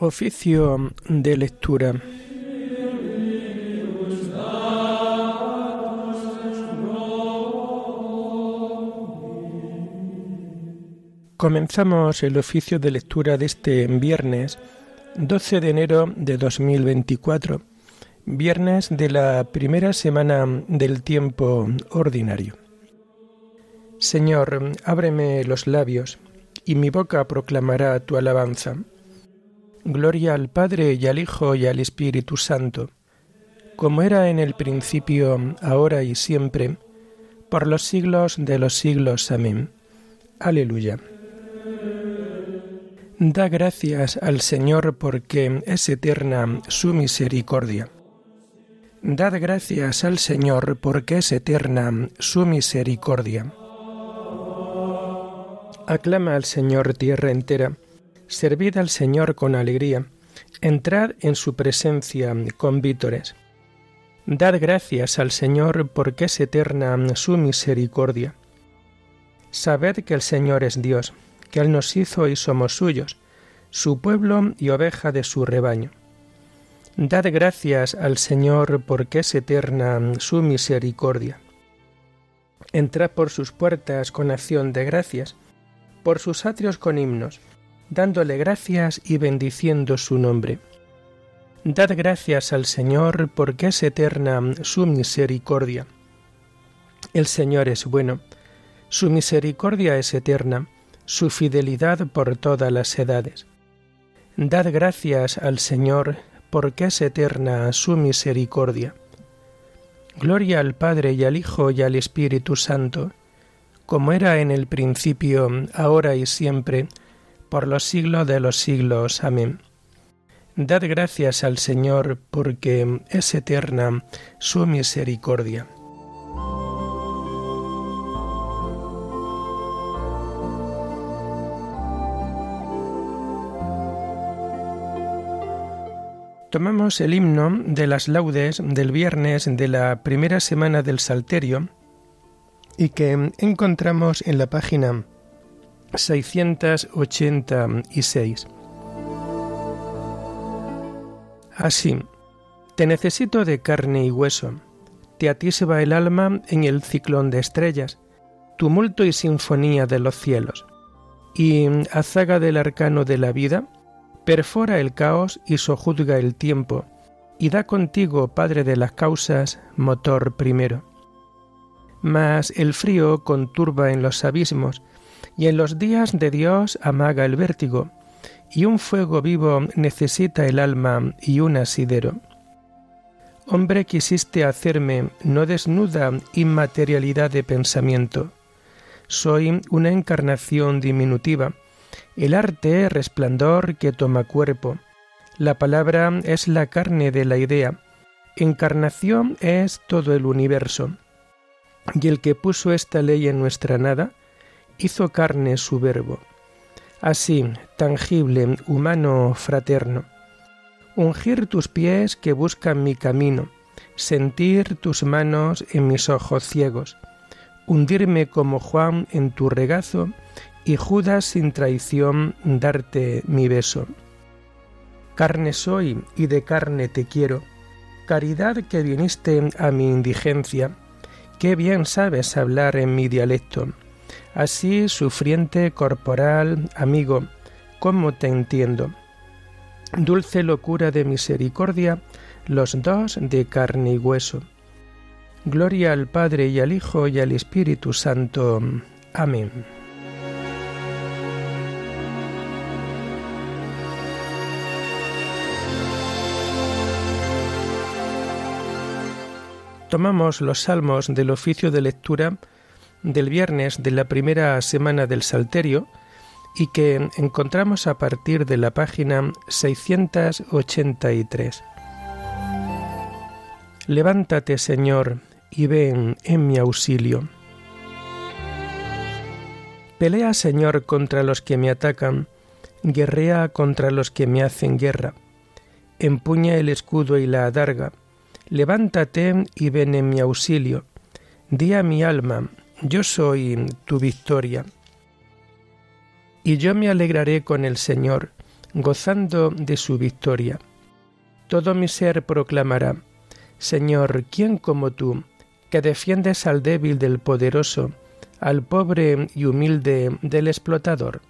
Oficio de lectura. Comenzamos el oficio de lectura de este viernes 12 de enero de 2024, viernes de la primera semana del tiempo ordinario. Señor, ábreme los labios, y mi boca proclamará tu alabanza. Gloria al Padre y al Hijo y al Espíritu Santo, como era en el principio, ahora y siempre, por los siglos de los siglos. Amén. Aleluya. Da gracias al Señor porque es eterna su misericordia. Dad gracias al Señor porque es eterna su misericordia. Aclama al Señor tierra entera, servid al Señor con alegría, entrad en su presencia con vítores. Dad gracias al Señor porque es eterna su misericordia. Sabed que el Señor es Dios, que Él nos hizo y somos suyos, su pueblo y oveja de su rebaño. Dad gracias al Señor porque es eterna su misericordia. Entrad por sus puertas con acción de gracias, por sus atrios con himnos, dándole gracias y bendiciendo su nombre. Dad gracias al Señor porque es eterna su misericordia. El Señor es bueno, su misericordia es eterna, su fidelidad por todas las edades. Dad gracias al Señor, porque es eterna su misericordia. Gloria al Padre y al Hijo y al Espíritu Santo, como era en el principio, ahora y siempre, por los siglos de los siglos. Amén. Dad gracias al Señor, porque es eterna su misericordia. Tomamos el himno de las laudes del viernes de la primera semana del Salterio y que encontramos en la página 686. Así, te necesito de carne y hueso, te atisba el alma en el ciclón de estrellas, tumulto y sinfonía de los cielos, y azaga del arcano de la vida, perfora el caos y sojuzga el tiempo, y da contigo, Padre de las causas, motor primero. Mas el frío conturba en los abismos, y en los días de Dios amaga el vértigo, y un fuego vivo necesita el alma y un asidero. Hombre quisiste hacerme no desnuda inmaterialidad de pensamiento. Soy una encarnación diminutiva, el arte resplandor que toma cuerpo. La palabra es la carne de la idea. Encarnación es todo el universo. Y el que puso esta ley en nuestra nada, hizo carne su verbo. Así, tangible, humano, fraterno. Ungir tus pies que buscan mi camino, sentir tus manos en mis ojos ciegos, hundirme como Juan en tu regazo, y Judas sin traición darte mi beso. Carne soy y de carne te quiero, caridad que viniste a mi indigencia, qué bien sabes hablar en mi dialecto. Así, sufriente corporal, amigo, ¿cómo te entiendo? Dulce locura de misericordia, los dos de carne y hueso. Gloria al Padre y al Hijo y al Espíritu Santo. Amén. tomamos los salmos del oficio de lectura del viernes de la primera semana del Salterio y que encontramos a partir de la página 683. Levántate, Señor, y ven en mi auxilio. Pelea, Señor, contra los que me atacan, guerrea contra los que me hacen guerra. Empuña el escudo y la adarga Levántate y ven en mi auxilio. Di a mi alma, yo soy tu victoria. Y yo me alegraré con el Señor, gozando de su victoria. Todo mi ser proclamará, Señor, ¿quién como tú, que defiendes al débil del poderoso, al pobre y humilde del explotador?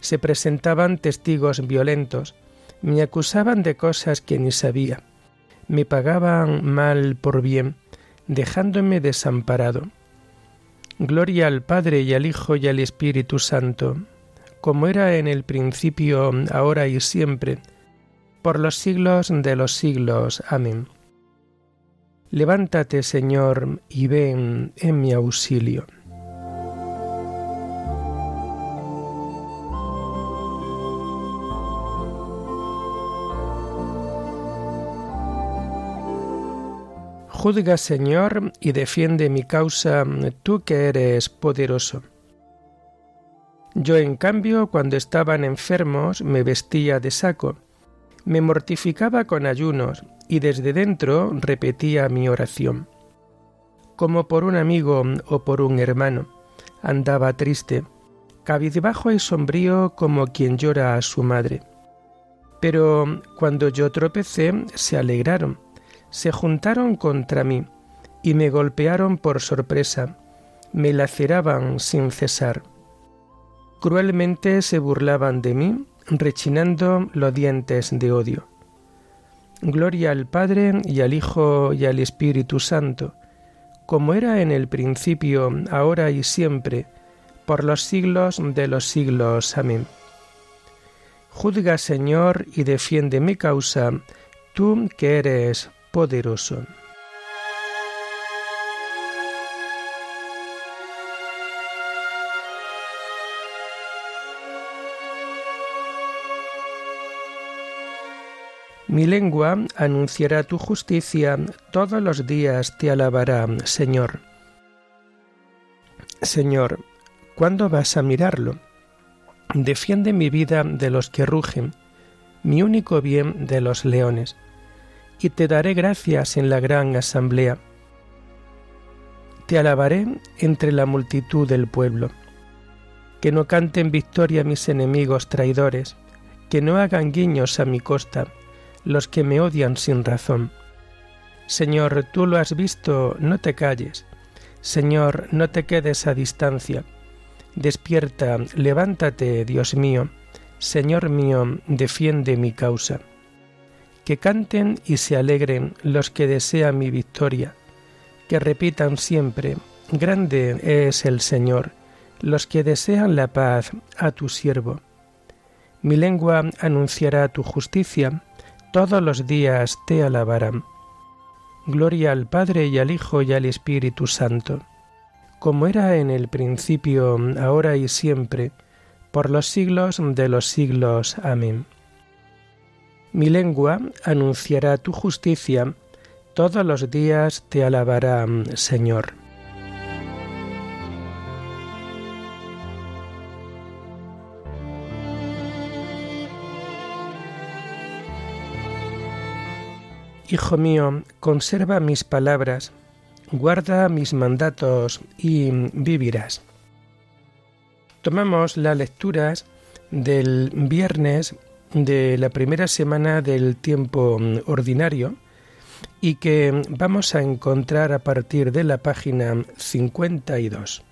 Se presentaban testigos violentos, me acusaban de cosas que ni sabía, me pagaban mal por bien, dejándome desamparado. Gloria al Padre y al Hijo y al Espíritu Santo, como era en el principio, ahora y siempre, por los siglos de los siglos. Amén. Levántate, Señor, y ven en mi auxilio. Juzga, Señor, y defiende mi causa, tú que eres poderoso. Yo, en cambio, cuando estaban enfermos, me vestía de saco, me mortificaba con ayunos, y desde dentro repetía mi oración. Como por un amigo o por un hermano, andaba triste, cabizbajo y sombrío como quien llora a su madre. Pero cuando yo tropecé, se alegraron se juntaron contra mí y me golpearon por sorpresa, me laceraban sin cesar. Cruelmente se burlaban de mí, rechinando los dientes de odio. Gloria al Padre y al Hijo y al Espíritu Santo, como era en el principio, ahora y siempre, por los siglos de los siglos. Amén. Juzga, Señor, y defiende mi causa, tú que eres poderoso. Mi lengua anunciará tu justicia, todos los días te alabará, Señor. Señor, ¿cuándo vas a mirarlo? Defiende mi vida de los que rugen, mi único bien de los leones y te daré gracias en la gran asamblea. Te alabaré entre la multitud del pueblo. Que no canten victoria mis enemigos traidores, que no hagan guiños a mi costa los que me odian sin razón. Señor, tú lo has visto, no te calles. Señor, no te quedes a distancia. Despierta, levántate, Dios mío. Señor mío, defiende mi causa que canten y se alegren los que desean mi victoria, que repitan siempre, Grande es el Señor, los que desean la paz a tu siervo. Mi lengua anunciará tu justicia, todos los días te alabarán. Gloria al Padre y al Hijo y al Espíritu Santo, como era en el principio, ahora y siempre, por los siglos de los siglos. Amén. Mi lengua anunciará tu justicia, todos los días te alabará, Señor. Hijo mío, conserva mis palabras, guarda mis mandatos y vivirás. Tomamos las lecturas del viernes de la primera semana del tiempo mm, ordinario y que vamos a encontrar a partir de la página 52.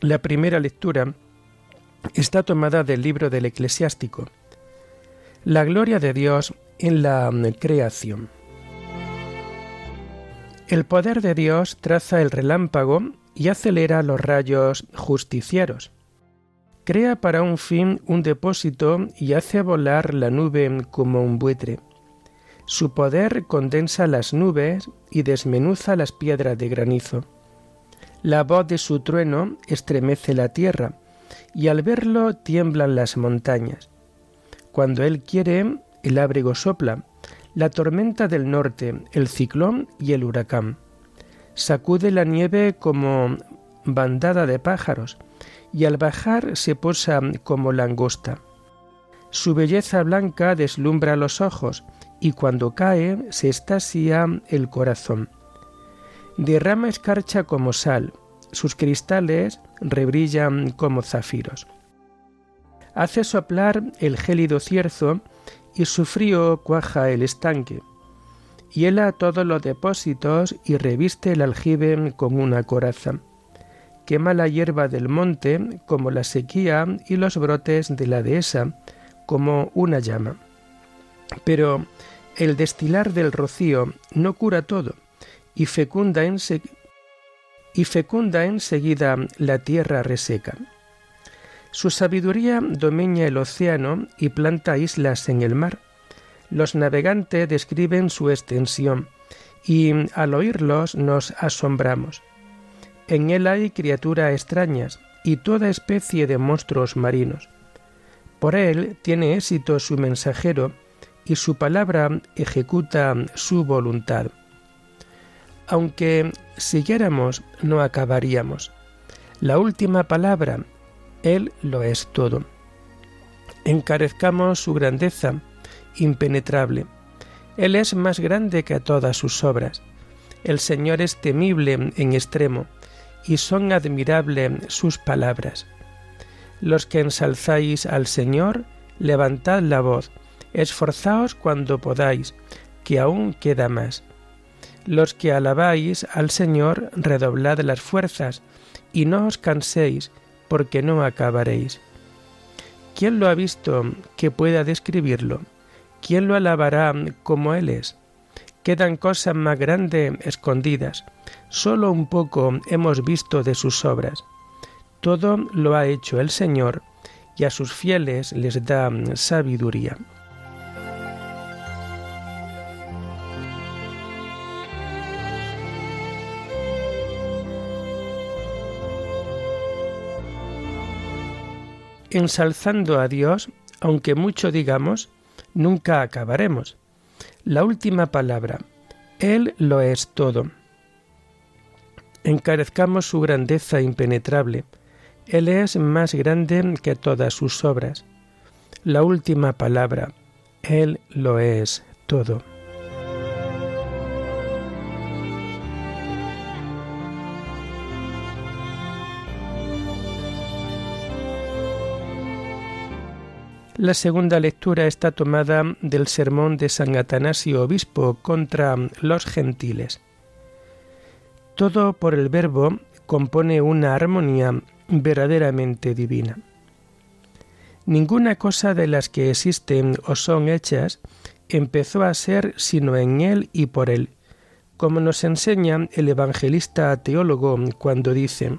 La primera lectura está tomada del libro del eclesiástico. La gloria de Dios en la mm, creación. El poder de Dios traza el relámpago y acelera los rayos justicieros crea para un fin un depósito y hace volar la nube como un buitre. Su poder condensa las nubes y desmenuza las piedras de granizo. La voz de su trueno estremece la tierra, y al verlo tiemblan las montañas. Cuando él quiere, el ábrego sopla, la tormenta del norte, el ciclón y el huracán. Sacude la nieve como bandada de pájaros, y al bajar se posa como langosta. Su belleza blanca deslumbra los ojos y cuando cae se estasía el corazón. Derrama escarcha como sal, sus cristales rebrillan como zafiros. hace soplar el gélido cierzo y su frío cuaja el estanque. Hiela todos los depósitos y reviste el aljibe con una coraza. Quema la hierba del monte como la sequía y los brotes de la dehesa como una llama. Pero el destilar del rocío no cura todo y fecunda, y fecunda enseguida la tierra reseca. Su sabiduría domeña el océano y planta islas en el mar. Los navegantes describen su extensión y al oírlos nos asombramos. En él hay criaturas extrañas y toda especie de monstruos marinos. Por él tiene éxito su mensajero y su palabra ejecuta su voluntad. Aunque siguiéramos, no acabaríamos. La última palabra él lo es todo. Encarezcamos su grandeza impenetrable. Él es más grande que todas sus obras. El Señor es temible en extremo, y son admirables sus palabras. Los que ensalzáis al Señor, levantad la voz, esforzaos cuando podáis, que aún queda más. Los que alabáis al Señor, redoblad las fuerzas, y no os canséis, porque no acabaréis. ¿Quién lo ha visto que pueda describirlo? ¿Quién lo alabará como Él es? Quedan cosas más grandes escondidas. Solo un poco hemos visto de sus obras. Todo lo ha hecho el Señor y a sus fieles les da sabiduría. ensalzando a Dios, aunque mucho digamos, nunca acabaremos. La última palabra, Él lo es todo. Encarezcamos su grandeza impenetrable. Él es más grande que todas sus obras. La última palabra, Él lo es todo. La segunda lectura está tomada del sermón de San Atanasio Obispo contra los gentiles. Todo por el verbo compone una armonía verdaderamente divina. Ninguna cosa de las que existen o son hechas empezó a ser sino en él y por él, como nos enseña el evangelista teólogo cuando dice,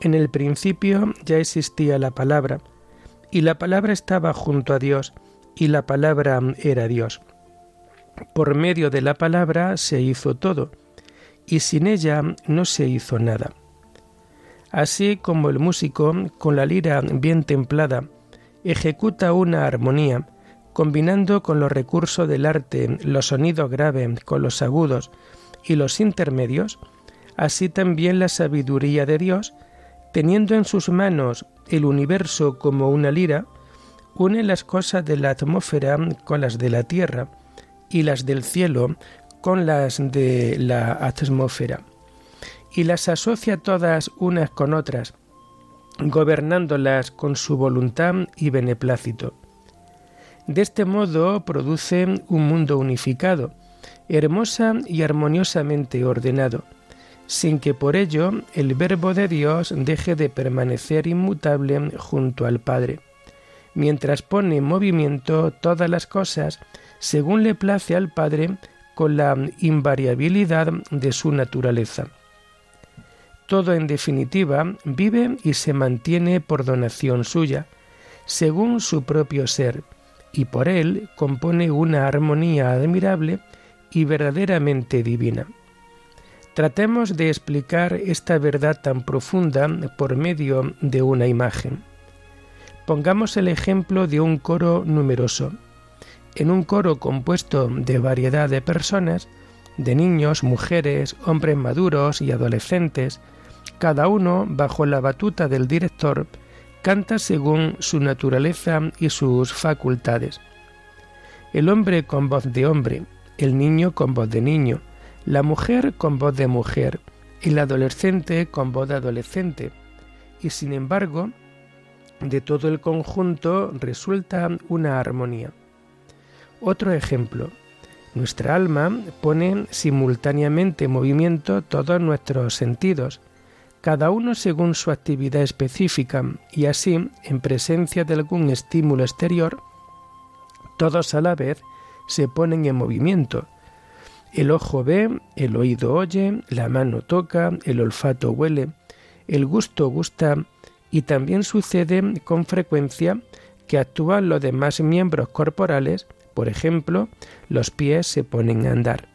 En el principio ya existía la palabra, y la palabra estaba junto a Dios, y la palabra era Dios. Por medio de la palabra se hizo todo, y sin ella no se hizo nada. Así como el músico, con la lira bien templada, ejecuta una armonía, combinando con los recursos del arte los sonidos graves con los agudos y los intermedios, así también la sabiduría de Dios, teniendo en sus manos el universo como una lira, une las cosas de la atmósfera con las de la tierra y las del cielo con las de la atmósfera, y las asocia todas unas con otras, gobernándolas con su voluntad y beneplácito. De este modo produce un mundo unificado, hermosa y armoniosamente ordenado, sin que por ello el Verbo de Dios deje de permanecer inmutable junto al Padre, mientras pone en movimiento todas las cosas según le place al Padre con la invariabilidad de su naturaleza. Todo en definitiva vive y se mantiene por donación suya, según su propio ser, y por él compone una armonía admirable y verdaderamente divina. Tratemos de explicar esta verdad tan profunda por medio de una imagen. Pongamos el ejemplo de un coro numeroso. En un coro compuesto de variedad de personas, de niños, mujeres, hombres maduros y adolescentes, cada uno, bajo la batuta del director, canta según su naturaleza y sus facultades. El hombre con voz de hombre, el niño con voz de niño, la mujer con voz de mujer y la adolescente con voz de adolescente. Y sin embargo, de todo el conjunto resulta una armonía. Otro ejemplo. Nuestra alma pone simultáneamente en movimiento todos nuestros sentidos, cada uno según su actividad específica, y así, en presencia de algún estímulo exterior, todos a la vez se ponen en movimiento. El ojo ve, el oído oye, la mano toca, el olfato huele, el gusto gusta, y también sucede con frecuencia que actúan los demás miembros corporales, por ejemplo, los pies se ponen a andar.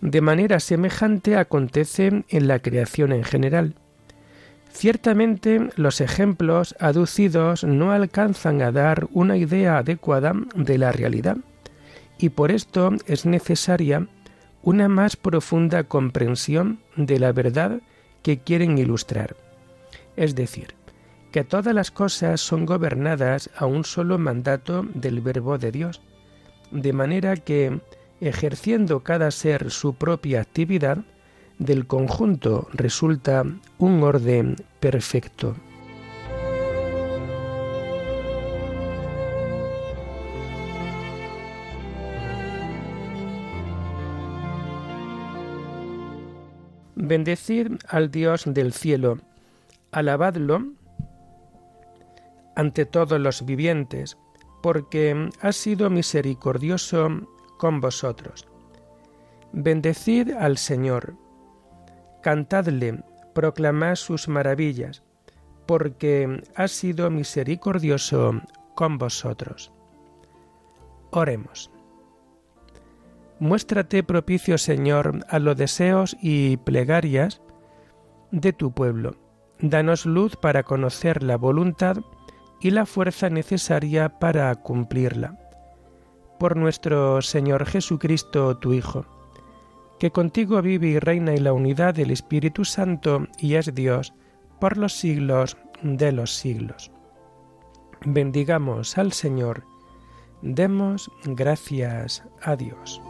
De manera semejante acontece en la creación en general. Ciertamente los ejemplos aducidos no alcanzan a dar una idea adecuada de la realidad, y por esto es necesaria una más profunda comprensión de la verdad que quieren ilustrar. Es decir, que todas las cosas son gobernadas a un solo mandato del Verbo de Dios, de manera que, ejerciendo cada ser su propia actividad, del conjunto resulta un orden perfecto. Bendecid al Dios del cielo, alabadlo ante todos los vivientes, porque ha sido misericordioso con vosotros. Bendecid al Señor, cantadle, proclamad sus maravillas, porque ha sido misericordioso con vosotros. Oremos. Muéstrate propicio, Señor, a los deseos y plegarias de tu pueblo. Danos luz para conocer la voluntad y la fuerza necesaria para cumplirla. Por nuestro Señor Jesucristo, tu Hijo, que contigo vive y reina en la unidad del Espíritu Santo y es Dios por los siglos de los siglos. Bendigamos al Señor, demos gracias a Dios.